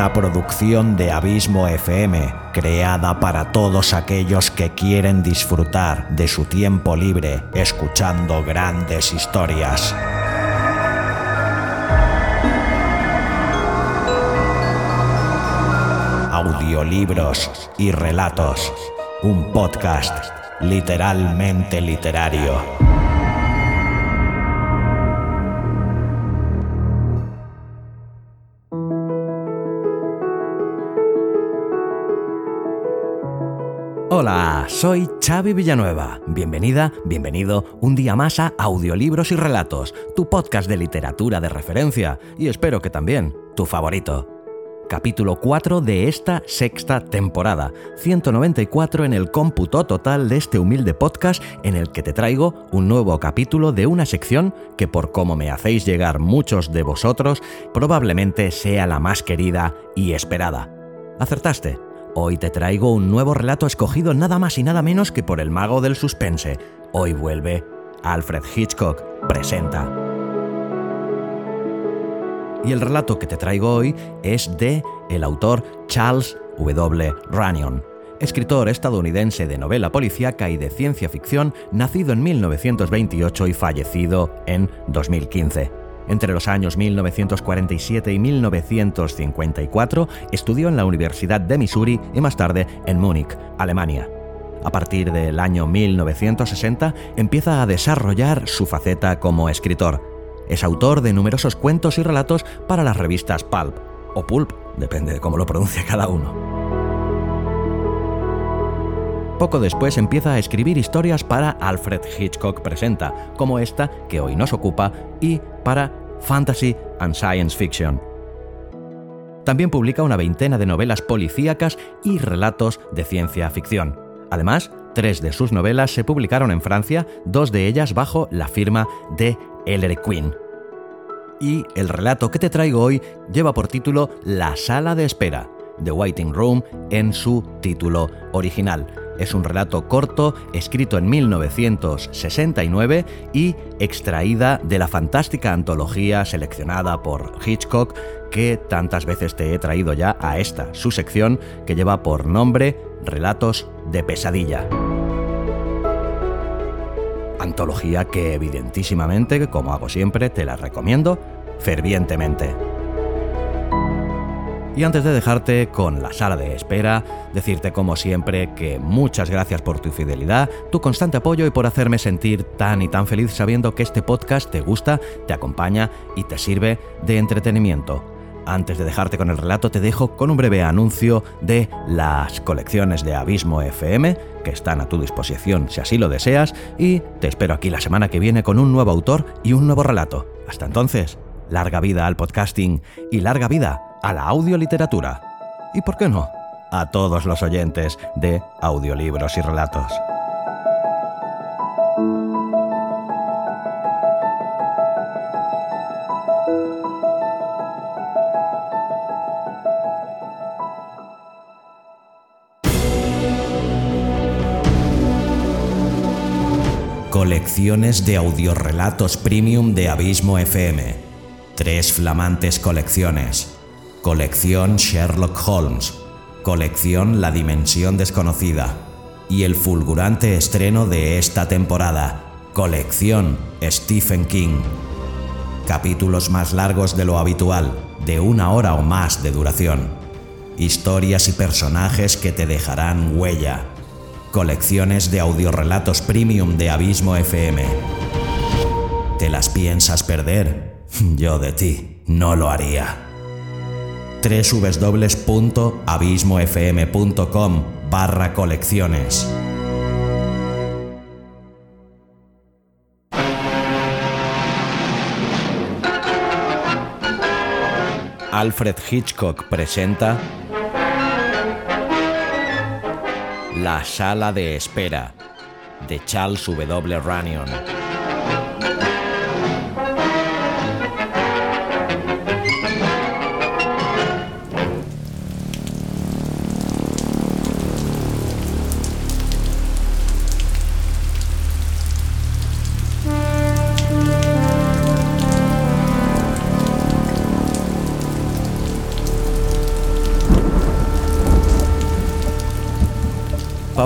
una producción de Abismo FM, creada para todos aquellos que quieren disfrutar de su tiempo libre escuchando grandes historias. Audiolibros y relatos. Un podcast literalmente literario. Soy Xavi Villanueva. Bienvenida, bienvenido un día más a Audiolibros y Relatos, tu podcast de literatura de referencia y espero que también tu favorito. Capítulo 4 de esta sexta temporada, 194 en el cómputo total de este humilde podcast en el que te traigo un nuevo capítulo de una sección que por como me hacéis llegar muchos de vosotros, probablemente sea la más querida y esperada. ¿Acertaste? Hoy te traigo un nuevo relato escogido nada más y nada menos que por el mago del suspense. Hoy vuelve Alfred Hitchcock presenta. Y el relato que te traigo hoy es de el autor Charles W. Runyon, escritor estadounidense de novela policíaca y de ciencia ficción, nacido en 1928 y fallecido en 2015. Entre los años 1947 y 1954 estudió en la Universidad de Missouri y más tarde en Múnich, Alemania. A partir del año 1960 empieza a desarrollar su faceta como escritor. Es autor de numerosos cuentos y relatos para las revistas Pulp o Pulp, depende de cómo lo pronuncie cada uno. Poco después empieza a escribir historias para Alfred Hitchcock Presenta, como esta que hoy nos ocupa, y para fantasy and science fiction. También publica una veintena de novelas policíacas y relatos de ciencia ficción. Además, tres de sus novelas se publicaron en Francia, dos de ellas bajo la firma de Ellery Queen. Y el relato que te traigo hoy lleva por título La sala de espera, The Waiting Room en su título original. Es un relato corto, escrito en 1969 y extraída de la fantástica antología seleccionada por Hitchcock que tantas veces te he traído ya a esta, su sección que lleva por nombre Relatos de Pesadilla. Antología que evidentísimamente, como hago siempre, te la recomiendo fervientemente. Y antes de dejarte con la sala de espera, decirte como siempre que muchas gracias por tu fidelidad, tu constante apoyo y por hacerme sentir tan y tan feliz sabiendo que este podcast te gusta, te acompaña y te sirve de entretenimiento. Antes de dejarte con el relato, te dejo con un breve anuncio de las colecciones de Abismo FM, que están a tu disposición si así lo deseas, y te espero aquí la semana que viene con un nuevo autor y un nuevo relato. Hasta entonces, larga vida al podcasting y larga vida a la audioliteratura. Y por qué no, a todos los oyentes de audiolibros y relatos. Colecciones de audiorelatos premium de Abismo FM. Tres flamantes colecciones Colección Sherlock Holmes, Colección La Dimensión Desconocida y el fulgurante estreno de esta temporada, Colección Stephen King. Capítulos más largos de lo habitual, de una hora o más de duración. Historias y personajes que te dejarán huella. Colecciones de audiorelatos premium de Abismo FM. ¿Te las piensas perder? Yo de ti no lo haría www.abismofm.com barra colecciones. Alfred Hitchcock presenta La sala de espera de Charles W. Runyon.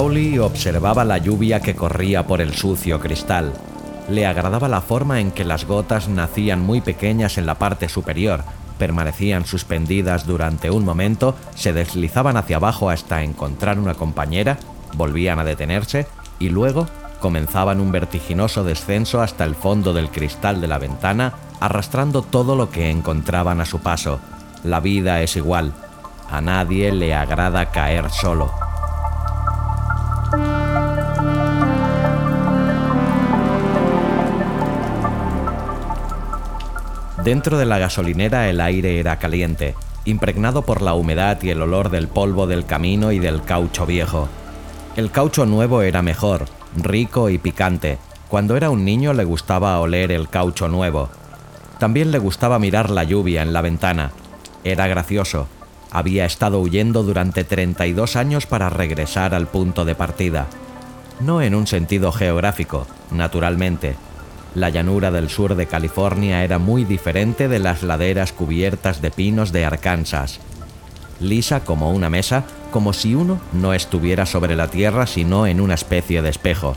Pauli observaba la lluvia que corría por el sucio cristal. Le agradaba la forma en que las gotas nacían muy pequeñas en la parte superior, permanecían suspendidas durante un momento, se deslizaban hacia abajo hasta encontrar una compañera, volvían a detenerse y luego comenzaban un vertiginoso descenso hasta el fondo del cristal de la ventana, arrastrando todo lo que encontraban a su paso. La vida es igual. A nadie le agrada caer solo. Dentro de la gasolinera el aire era caliente, impregnado por la humedad y el olor del polvo del camino y del caucho viejo. El caucho nuevo era mejor, rico y picante. Cuando era un niño le gustaba oler el caucho nuevo. También le gustaba mirar la lluvia en la ventana. Era gracioso. Había estado huyendo durante 32 años para regresar al punto de partida. No en un sentido geográfico, naturalmente. La llanura del sur de California era muy diferente de las laderas cubiertas de pinos de Arkansas. Lisa como una mesa, como si uno no estuviera sobre la tierra sino en una especie de espejo.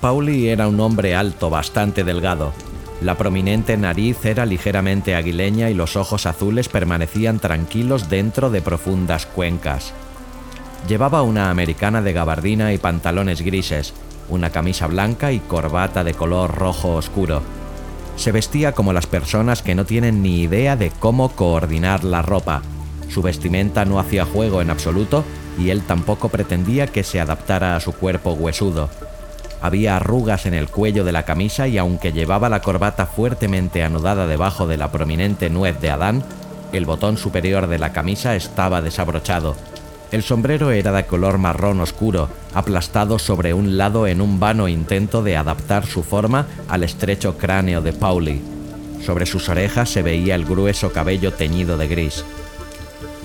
Pauli era un hombre alto, bastante delgado. La prominente nariz era ligeramente aguileña y los ojos azules permanecían tranquilos dentro de profundas cuencas. Llevaba una americana de gabardina y pantalones grises, una camisa blanca y corbata de color rojo oscuro. Se vestía como las personas que no tienen ni idea de cómo coordinar la ropa, su vestimenta no hacía juego en absoluto y él tampoco pretendía que se adaptara a su cuerpo huesudo. Había arrugas en el cuello de la camisa y aunque llevaba la corbata fuertemente anudada debajo de la prominente nuez de Adán, el botón superior de la camisa estaba desabrochado. El sombrero era de color marrón oscuro, aplastado sobre un lado en un vano intento de adaptar su forma al estrecho cráneo de Pauli. Sobre sus orejas se veía el grueso cabello teñido de gris.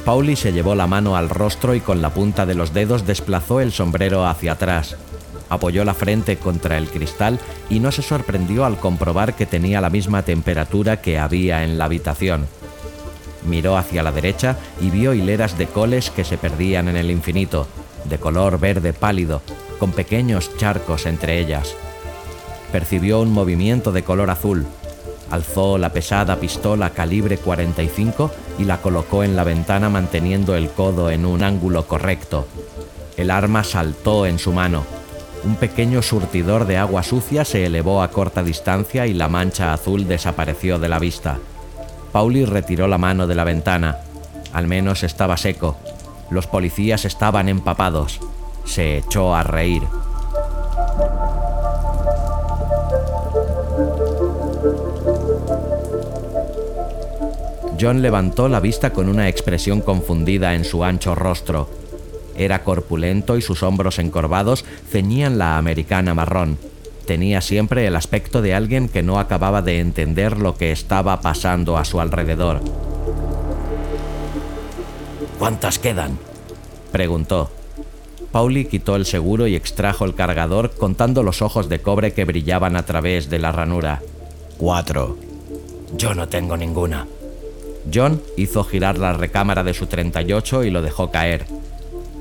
Pauli se llevó la mano al rostro y con la punta de los dedos desplazó el sombrero hacia atrás. Apoyó la frente contra el cristal y no se sorprendió al comprobar que tenía la misma temperatura que había en la habitación. Miró hacia la derecha y vio hileras de coles que se perdían en el infinito, de color verde pálido, con pequeños charcos entre ellas. Percibió un movimiento de color azul, Alzó la pesada pistola calibre 45 y la colocó en la ventana manteniendo el codo en un ángulo correcto. El arma saltó en su mano. Un pequeño surtidor de agua sucia se elevó a corta distancia y la mancha azul desapareció de la vista. Pauli retiró la mano de la ventana. Al menos estaba seco. Los policías estaban empapados. Se echó a reír. John levantó la vista con una expresión confundida en su ancho rostro. Era corpulento y sus hombros encorvados ceñían la americana marrón. Tenía siempre el aspecto de alguien que no acababa de entender lo que estaba pasando a su alrededor. ¿Cuántas quedan? preguntó. Pauli quitó el seguro y extrajo el cargador contando los ojos de cobre que brillaban a través de la ranura. Cuatro. Yo no tengo ninguna. John hizo girar la recámara de su 38 y lo dejó caer.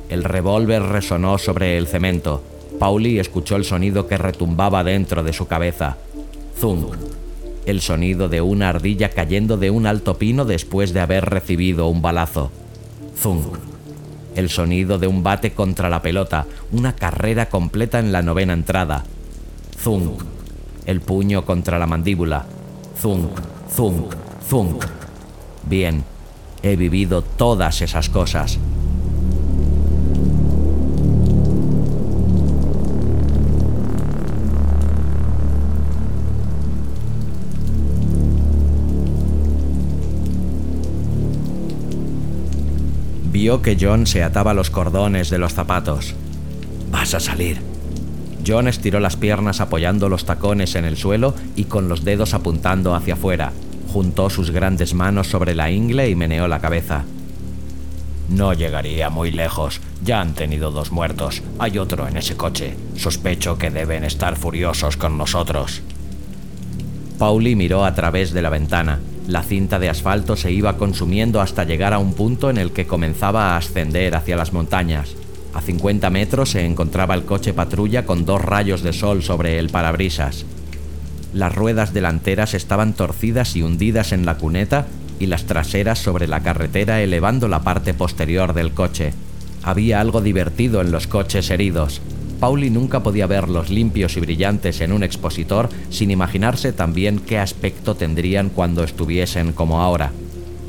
El revólver resonó sobre el cemento. Pauli escuchó el sonido que retumbaba dentro de su cabeza. Zung. El sonido de una ardilla cayendo de un alto pino después de haber recibido un balazo. Zung. El sonido de un bate contra la pelota, una carrera completa en la novena entrada. Zung. El puño contra la mandíbula. Zung, zung, zung. Bien, he vivido todas esas cosas. Vio que John se ataba los cordones de los zapatos. Vas a salir. John estiró las piernas apoyando los tacones en el suelo y con los dedos apuntando hacia afuera. Juntó sus grandes manos sobre la ingle y meneó la cabeza. No llegaría muy lejos. Ya han tenido dos muertos. Hay otro en ese coche. Sospecho que deben estar furiosos con nosotros. Pauli miró a través de la ventana. La cinta de asfalto se iba consumiendo hasta llegar a un punto en el que comenzaba a ascender hacia las montañas. A 50 metros se encontraba el coche patrulla con dos rayos de sol sobre el parabrisas. Las ruedas delanteras estaban torcidas y hundidas en la cuneta y las traseras sobre la carretera elevando la parte posterior del coche. Había algo divertido en los coches heridos. Pauli nunca podía verlos limpios y brillantes en un expositor sin imaginarse también qué aspecto tendrían cuando estuviesen como ahora.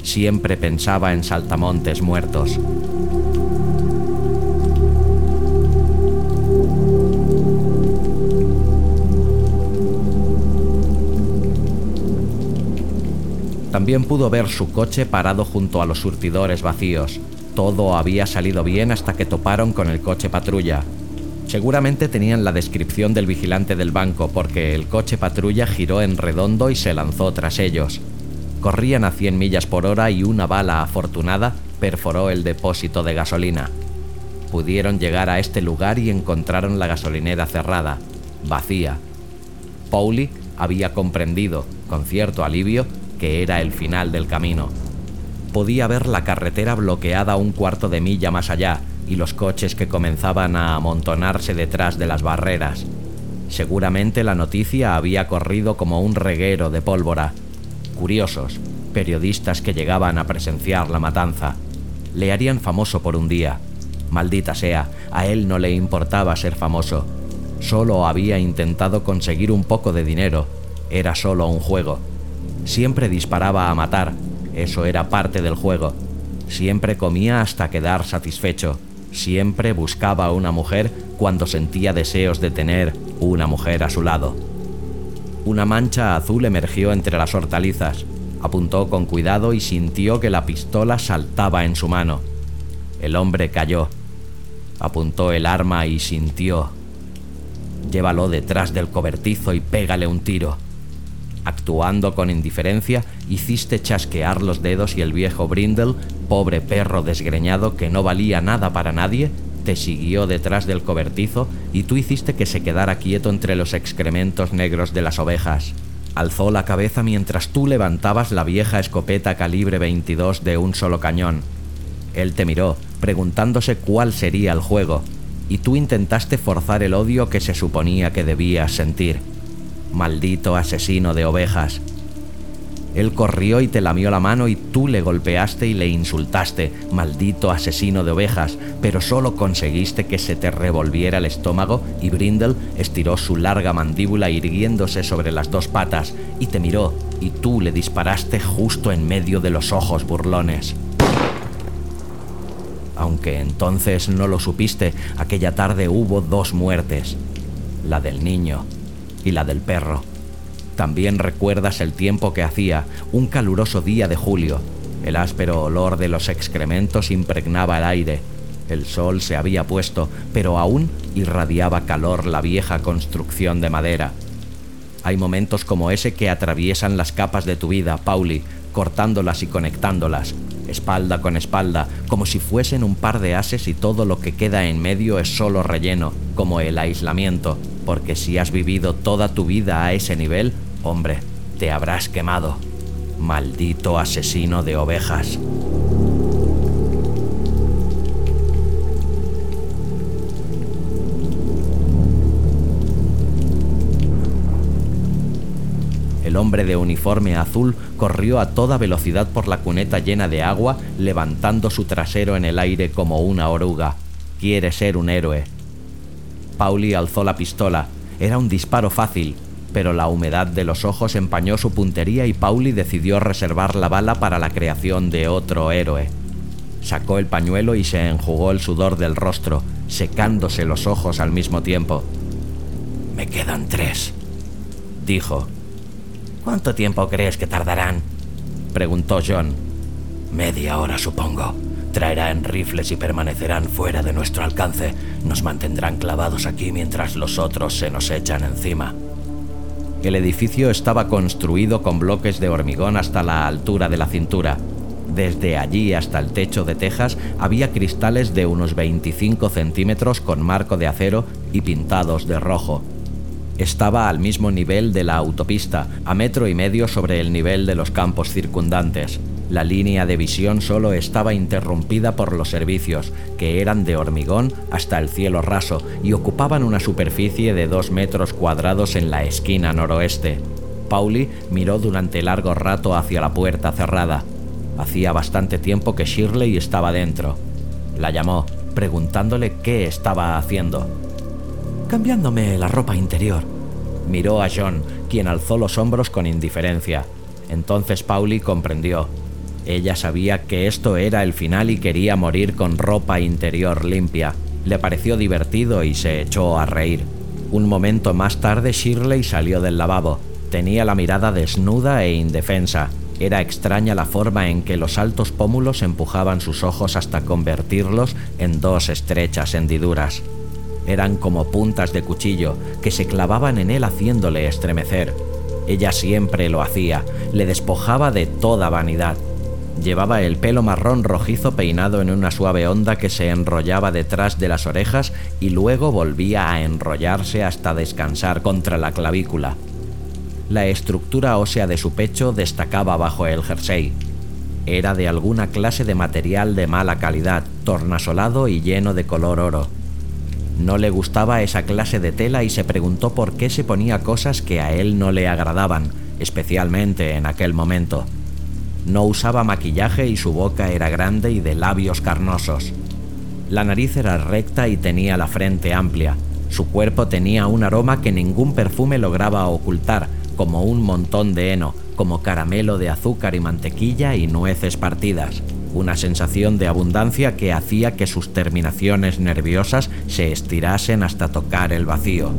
Siempre pensaba en saltamontes muertos. También pudo ver su coche parado junto a los surtidores vacíos. Todo había salido bien hasta que toparon con el coche patrulla. Seguramente tenían la descripción del vigilante del banco porque el coche patrulla giró en redondo y se lanzó tras ellos. Corrían a 100 millas por hora y una bala afortunada perforó el depósito de gasolina. Pudieron llegar a este lugar y encontraron la gasolinera cerrada, vacía. Pauli había comprendido, con cierto alivio, que era el final del camino. Podía ver la carretera bloqueada un cuarto de milla más allá y los coches que comenzaban a amontonarse detrás de las barreras. Seguramente la noticia había corrido como un reguero de pólvora. Curiosos, periodistas que llegaban a presenciar la matanza. Le harían famoso por un día. Maldita sea, a él no le importaba ser famoso. Solo había intentado conseguir un poco de dinero. Era solo un juego. Siempre disparaba a matar, eso era parte del juego. Siempre comía hasta quedar satisfecho. Siempre buscaba a una mujer cuando sentía deseos de tener una mujer a su lado. Una mancha azul emergió entre las hortalizas. Apuntó con cuidado y sintió que la pistola saltaba en su mano. El hombre cayó. Apuntó el arma y sintió. Llévalo detrás del cobertizo y pégale un tiro. Actuando con indiferencia, hiciste chasquear los dedos y el viejo Brindle, pobre perro desgreñado que no valía nada para nadie, te siguió detrás del cobertizo y tú hiciste que se quedara quieto entre los excrementos negros de las ovejas. Alzó la cabeza mientras tú levantabas la vieja escopeta calibre 22 de un solo cañón. Él te miró, preguntándose cuál sería el juego, y tú intentaste forzar el odio que se suponía que debías sentir maldito asesino de ovejas. Él corrió y te lamió la mano y tú le golpeaste y le insultaste, maldito asesino de ovejas, pero solo conseguiste que se te revolviera el estómago y Brindle estiró su larga mandíbula irguiéndose sobre las dos patas y te miró y tú le disparaste justo en medio de los ojos burlones. Aunque entonces no lo supiste, aquella tarde hubo dos muertes, la del niño y la del perro. También recuerdas el tiempo que hacía, un caluroso día de julio. El áspero olor de los excrementos impregnaba el aire. El sol se había puesto, pero aún irradiaba calor la vieja construcción de madera. Hay momentos como ese que atraviesan las capas de tu vida, Pauli, cortándolas y conectándolas, espalda con espalda, como si fuesen un par de ases y todo lo que queda en medio es solo relleno, como el aislamiento, porque si has vivido toda tu vida a ese nivel, hombre, te habrás quemado. Maldito asesino de ovejas. Hombre de uniforme azul corrió a toda velocidad por la cuneta llena de agua, levantando su trasero en el aire como una oruga. Quiere ser un héroe, Pauli alzó la pistola. Era un disparo fácil, pero la humedad de los ojos empañó su puntería y Pauli decidió reservar la bala para la creación de otro héroe. Sacó el pañuelo y se enjugó el sudor del rostro, secándose los ojos al mismo tiempo. Me quedan tres, dijo. ¿Cuánto tiempo crees que tardarán? preguntó John. Media hora, supongo. Traerán rifles y permanecerán fuera de nuestro alcance. Nos mantendrán clavados aquí mientras los otros se nos echan encima. El edificio estaba construido con bloques de hormigón hasta la altura de la cintura. Desde allí hasta el techo de tejas había cristales de unos 25 centímetros con marco de acero y pintados de rojo. Estaba al mismo nivel de la autopista, a metro y medio sobre el nivel de los campos circundantes. La línea de visión solo estaba interrumpida por los servicios, que eran de hormigón hasta el cielo raso y ocupaban una superficie de dos metros cuadrados en la esquina noroeste. Pauli miró durante largo rato hacia la puerta cerrada. Hacía bastante tiempo que Shirley estaba dentro. La llamó, preguntándole qué estaba haciendo. Cambiándome la ropa interior. Miró a John, quien alzó los hombros con indiferencia. Entonces Pauli comprendió. Ella sabía que esto era el final y quería morir con ropa interior limpia. Le pareció divertido y se echó a reír. Un momento más tarde Shirley salió del lavabo. Tenía la mirada desnuda e indefensa. Era extraña la forma en que los altos pómulos empujaban sus ojos hasta convertirlos en dos estrechas hendiduras. Eran como puntas de cuchillo que se clavaban en él haciéndole estremecer. Ella siempre lo hacía, le despojaba de toda vanidad. Llevaba el pelo marrón rojizo peinado en una suave onda que se enrollaba detrás de las orejas y luego volvía a enrollarse hasta descansar contra la clavícula. La estructura ósea de su pecho destacaba bajo el jersey. Era de alguna clase de material de mala calidad, tornasolado y lleno de color oro. No le gustaba esa clase de tela y se preguntó por qué se ponía cosas que a él no le agradaban, especialmente en aquel momento. No usaba maquillaje y su boca era grande y de labios carnosos. La nariz era recta y tenía la frente amplia. Su cuerpo tenía un aroma que ningún perfume lograba ocultar, como un montón de heno, como caramelo de azúcar y mantequilla y nueces partidas. Una sensación de abundancia que hacía que sus terminaciones nerviosas se estirasen hasta tocar el vacío.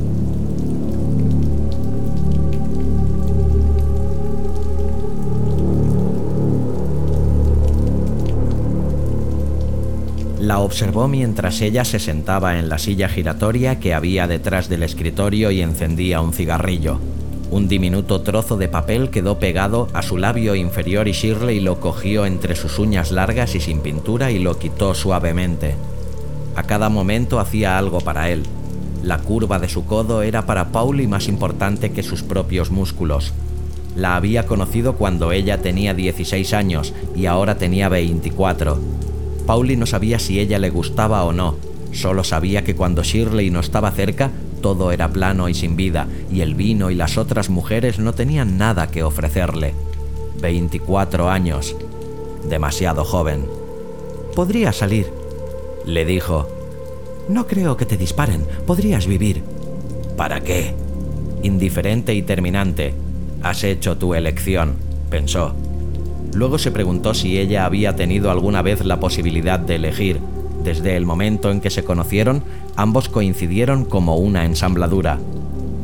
La observó mientras ella se sentaba en la silla giratoria que había detrás del escritorio y encendía un cigarrillo. Un diminuto trozo de papel quedó pegado a su labio inferior y Shirley lo cogió entre sus uñas largas y sin pintura y lo quitó suavemente. A cada momento hacía algo para él. La curva de su codo era para Pauli más importante que sus propios músculos. La había conocido cuando ella tenía 16 años y ahora tenía 24 Pauli no sabía si ella le gustaba o no, solo sabía que cuando Shirley no estaba cerca, todo era plano y sin vida, y el vino y las otras mujeres no tenían nada que ofrecerle. 24 años. Demasiado joven. Podría salir, le dijo. No creo que te disparen, podrías vivir. ¿Para qué? Indiferente y terminante. Has hecho tu elección, pensó. Luego se preguntó si ella había tenido alguna vez la posibilidad de elegir. Desde el momento en que se conocieron, ambos coincidieron como una ensambladura.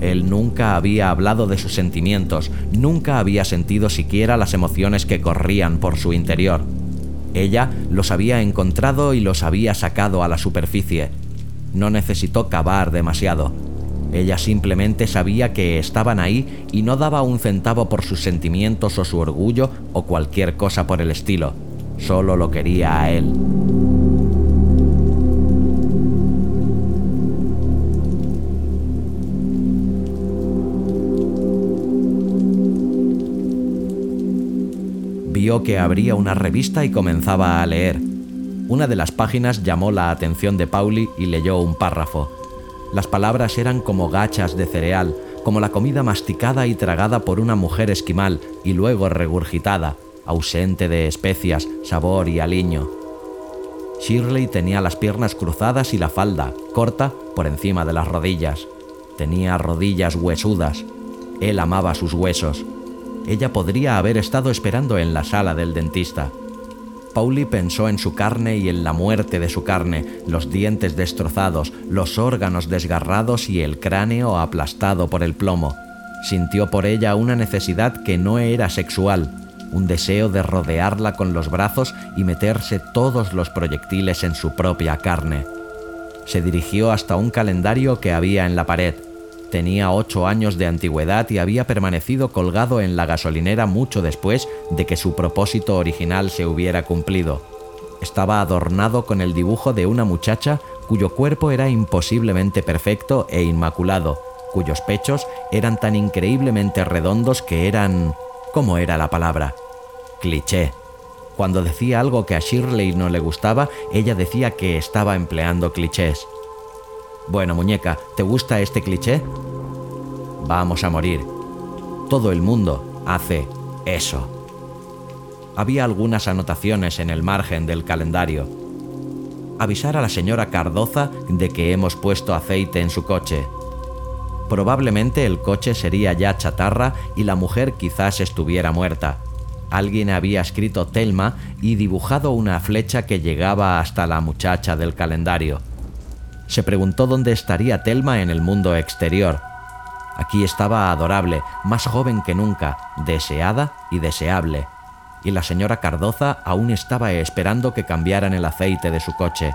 Él nunca había hablado de sus sentimientos, nunca había sentido siquiera las emociones que corrían por su interior. Ella los había encontrado y los había sacado a la superficie. No necesitó cavar demasiado. Ella simplemente sabía que estaban ahí y no daba un centavo por sus sentimientos o su orgullo o cualquier cosa por el estilo. Solo lo quería a él. Que abría una revista y comenzaba a leer. Una de las páginas llamó la atención de Pauli y leyó un párrafo. Las palabras eran como gachas de cereal, como la comida masticada y tragada por una mujer esquimal y luego regurgitada, ausente de especias, sabor y aliño. Shirley tenía las piernas cruzadas y la falda, corta, por encima de las rodillas. Tenía rodillas huesudas. Él amaba sus huesos. Ella podría haber estado esperando en la sala del dentista. Pauli pensó en su carne y en la muerte de su carne, los dientes destrozados, los órganos desgarrados y el cráneo aplastado por el plomo. Sintió por ella una necesidad que no era sexual, un deseo de rodearla con los brazos y meterse todos los proyectiles en su propia carne. Se dirigió hasta un calendario que había en la pared. Tenía ocho años de antigüedad y había permanecido colgado en la gasolinera mucho después de que su propósito original se hubiera cumplido. Estaba adornado con el dibujo de una muchacha cuyo cuerpo era imposiblemente perfecto e inmaculado, cuyos pechos eran tan increíblemente redondos que eran... ¿cómo era la palabra? Cliché. Cuando decía algo que a Shirley no le gustaba, ella decía que estaba empleando clichés. Bueno, muñeca, ¿te gusta este cliché? Vamos a morir. Todo el mundo hace eso. Había algunas anotaciones en el margen del calendario. Avisar a la señora Cardoza de que hemos puesto aceite en su coche. Probablemente el coche sería ya chatarra y la mujer quizás estuviera muerta. Alguien había escrito Telma y dibujado una flecha que llegaba hasta la muchacha del calendario. Se preguntó dónde estaría Telma en el mundo exterior. Aquí estaba adorable, más joven que nunca, deseada y deseable. Y la señora Cardoza aún estaba esperando que cambiaran el aceite de su coche.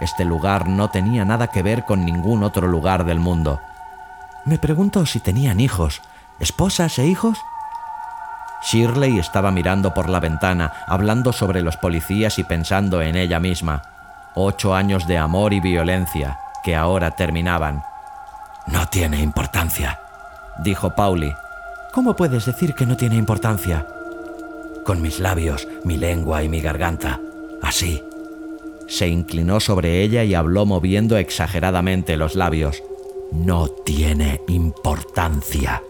Este lugar no tenía nada que ver con ningún otro lugar del mundo. Me pregunto si tenían hijos, esposas e hijos. Shirley estaba mirando por la ventana, hablando sobre los policías y pensando en ella misma. Ocho años de amor y violencia, que ahora terminaban. No tiene importancia, dijo Pauli. ¿Cómo puedes decir que no tiene importancia? Con mis labios, mi lengua y mi garganta. Así. Se inclinó sobre ella y habló moviendo exageradamente los labios. No tiene importancia.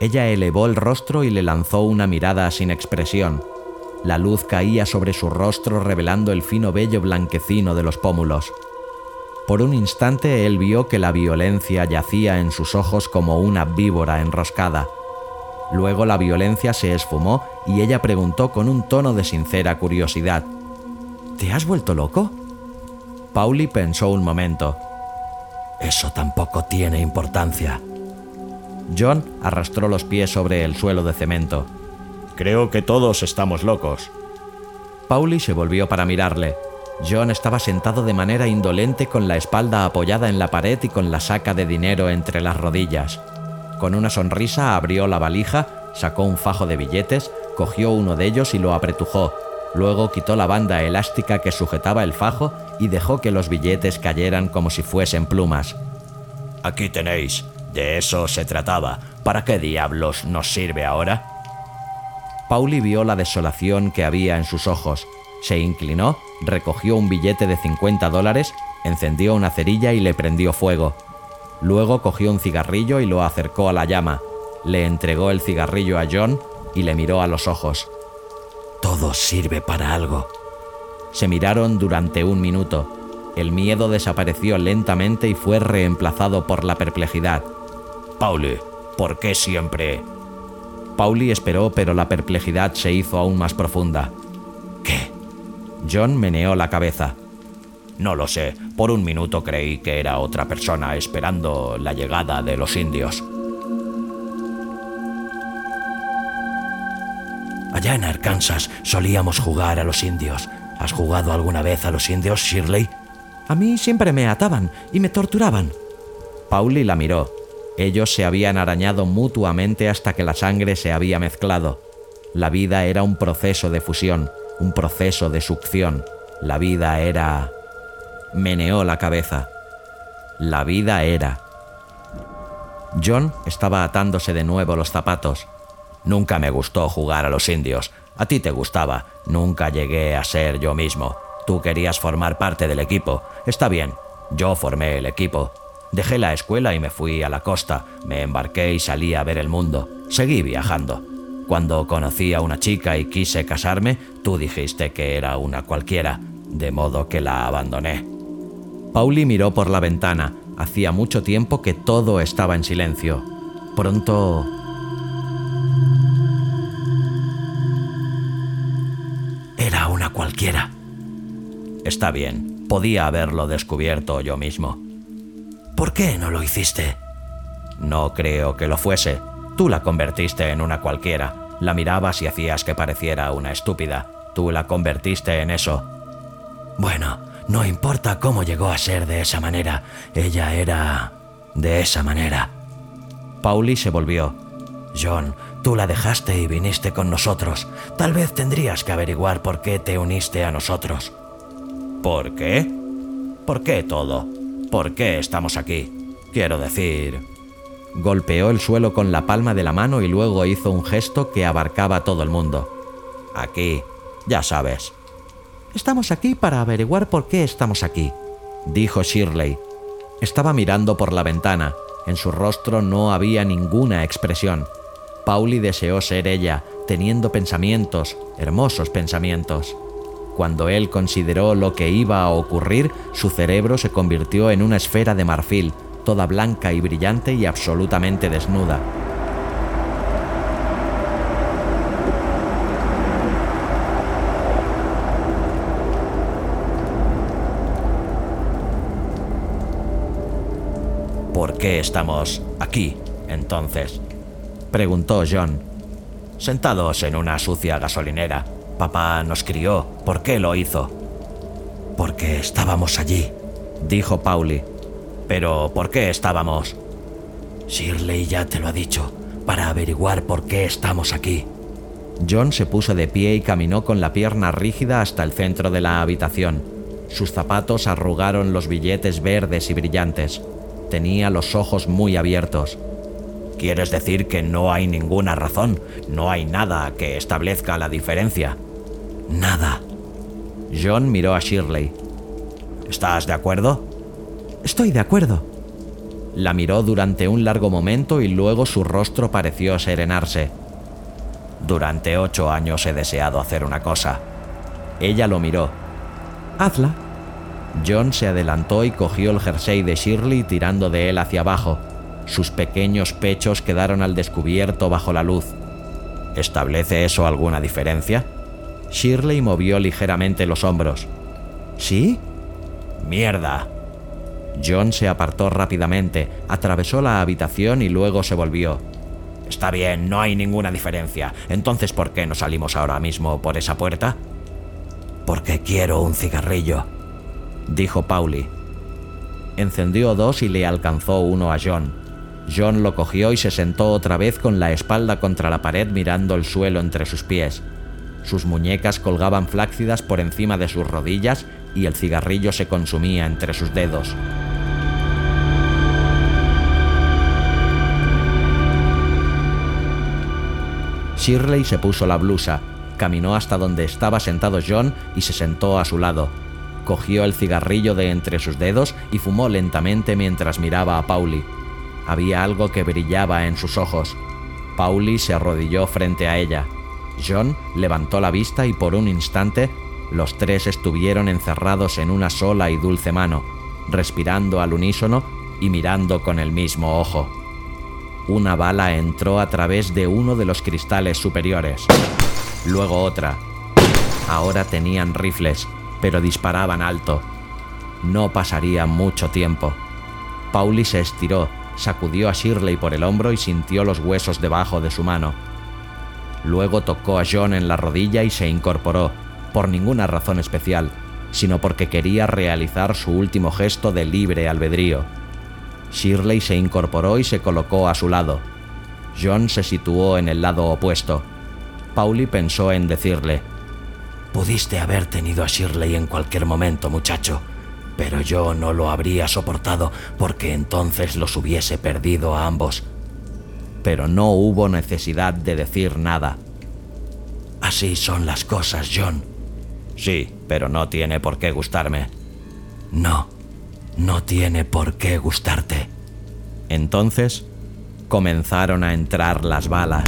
Ella elevó el rostro y le lanzó una mirada sin expresión. La luz caía sobre su rostro revelando el fino vello blanquecino de los pómulos. Por un instante él vio que la violencia yacía en sus ojos como una víbora enroscada. Luego la violencia se esfumó y ella preguntó con un tono de sincera curiosidad. ¿Te has vuelto loco? Pauli pensó un momento. Eso tampoco tiene importancia. John arrastró los pies sobre el suelo de cemento. Creo que todos estamos locos. Pauli se volvió para mirarle. John estaba sentado de manera indolente con la espalda apoyada en la pared y con la saca de dinero entre las rodillas. Con una sonrisa abrió la valija, sacó un fajo de billetes, cogió uno de ellos y lo apretujó. Luego quitó la banda elástica que sujetaba el fajo y dejó que los billetes cayeran como si fuesen plumas. Aquí tenéis. De eso se trataba. ¿Para qué diablos nos sirve ahora? Pauli vio la desolación que había en sus ojos. Se inclinó, recogió un billete de 50 dólares, encendió una cerilla y le prendió fuego. Luego cogió un cigarrillo y lo acercó a la llama. Le entregó el cigarrillo a John y le miró a los ojos. Todo sirve para algo. Se miraron durante un minuto. El miedo desapareció lentamente y fue reemplazado por la perplejidad. Pauli, ¿por qué siempre? Pauli esperó, pero la perplejidad se hizo aún más profunda. ¿Qué? John meneó la cabeza. No lo sé, por un minuto creí que era otra persona esperando la llegada de los indios. Allá en Arkansas solíamos jugar a los indios. ¿Has jugado alguna vez a los indios, Shirley? A mí siempre me ataban y me torturaban. Pauli la miró. Ellos se habían arañado mutuamente hasta que la sangre se había mezclado. La vida era un proceso de fusión, un proceso de succión. La vida era... Meneó la cabeza. La vida era... John estaba atándose de nuevo los zapatos. Nunca me gustó jugar a los indios. A ti te gustaba. Nunca llegué a ser yo mismo. Tú querías formar parte del equipo. Está bien. Yo formé el equipo. Dejé la escuela y me fui a la costa. Me embarqué y salí a ver el mundo. Seguí viajando. Cuando conocí a una chica y quise casarme, tú dijiste que era una cualquiera, de modo que la abandoné. Pauli miró por la ventana. Hacía mucho tiempo que todo estaba en silencio. Pronto Era una cualquiera. Está bien, podía haberlo descubierto yo mismo. ¿Por qué no lo hiciste? No creo que lo fuese. Tú la convertiste en una cualquiera. La mirabas y hacías que pareciera una estúpida. Tú la convertiste en eso. Bueno, no importa cómo llegó a ser de esa manera. Ella era... de esa manera. Pauli se volvió. John, tú la dejaste y viniste con nosotros. Tal vez tendrías que averiguar por qué te uniste a nosotros. ¿Por qué? ¿Por qué todo? ¿Por qué estamos aquí? Quiero decir... Golpeó el suelo con la palma de la mano y luego hizo un gesto que abarcaba todo el mundo. Aquí, Ya sabes. Estamos aquí para averiguar por qué estamos aquí, dijo Shirley. Estaba mirando por la ventana. En su rostro no había ninguna expresión. Pauli deseó ser ella, teniendo pensamientos, hermosos pensamientos. Cuando él consideró lo que iba a ocurrir, su cerebro se convirtió en una esfera de marfil, toda blanca y brillante y absolutamente desnuda. ¿Por qué estamos aquí, entonces? preguntó John. Sentados en una sucia gasolinera. Papá nos crió. ¿Por qué lo hizo? Porque estábamos allí, dijo Pauli. ¿Pero por qué estábamos? Shirley ya te lo ha dicho, para averiguar por qué estamos aquí. John se puso de pie y caminó con la pierna rígida hasta el centro de la habitación. Sus zapatos arrugaron los billetes verdes y brillantes. Tenía los ojos muy abiertos. ¿Quieres decir que no hay ninguna razón? ¿No hay nada que establezca la diferencia? Nada. John miró a Shirley. ¿Estás de acuerdo? Estoy de acuerdo. La miró durante un largo momento y luego su rostro pareció serenarse. Durante ocho años he deseado hacer una cosa. Ella lo miró. Hazla. John se adelantó y cogió el jersey de Shirley tirando de él hacia abajo. Sus pequeños pechos quedaron al descubierto bajo la luz. ¿Establece eso alguna diferencia? Shirley movió ligeramente los hombros. ¿Sí? ¡Mierda! John se apartó rápidamente, atravesó la habitación y luego se volvió. Está bien, no hay ninguna diferencia. Entonces, ¿por qué no salimos ahora mismo por esa puerta? Porque quiero un cigarrillo, dijo Pauli. Encendió dos y le alcanzó uno a John. John lo cogió y se sentó otra vez con la espalda contra la pared mirando el suelo entre sus pies. Sus muñecas colgaban flácidas por encima de sus rodillas y el cigarrillo se consumía entre sus dedos. Shirley se puso la blusa, caminó hasta donde estaba sentado John y se sentó a su lado. Cogió el cigarrillo de entre sus dedos y fumó lentamente mientras miraba a Pauli. Había algo que brillaba en sus ojos. Pauli se arrodilló frente a ella. John levantó la vista y por un instante los tres estuvieron encerrados en una sola y dulce mano, respirando al unísono y mirando con el mismo ojo. Una bala entró a través de uno de los cristales superiores, luego otra. Ahora tenían rifles, pero disparaban alto. No pasaría mucho tiempo. Pauli se estiró, sacudió a Shirley por el hombro y sintió los huesos debajo de su mano. Luego tocó a John en la rodilla y se incorporó, por ninguna razón especial, sino porque quería realizar su último gesto de libre albedrío. Shirley se incorporó y se colocó a su lado. John se situó en el lado opuesto. Pauli pensó en decirle, Pudiste haber tenido a Shirley en cualquier momento, muchacho, pero yo no lo habría soportado porque entonces los hubiese perdido a ambos. Pero no hubo necesidad de decir nada. Así son las cosas, John. Sí, pero no tiene por qué gustarme. No, no tiene por qué gustarte. Entonces comenzaron a entrar las balas.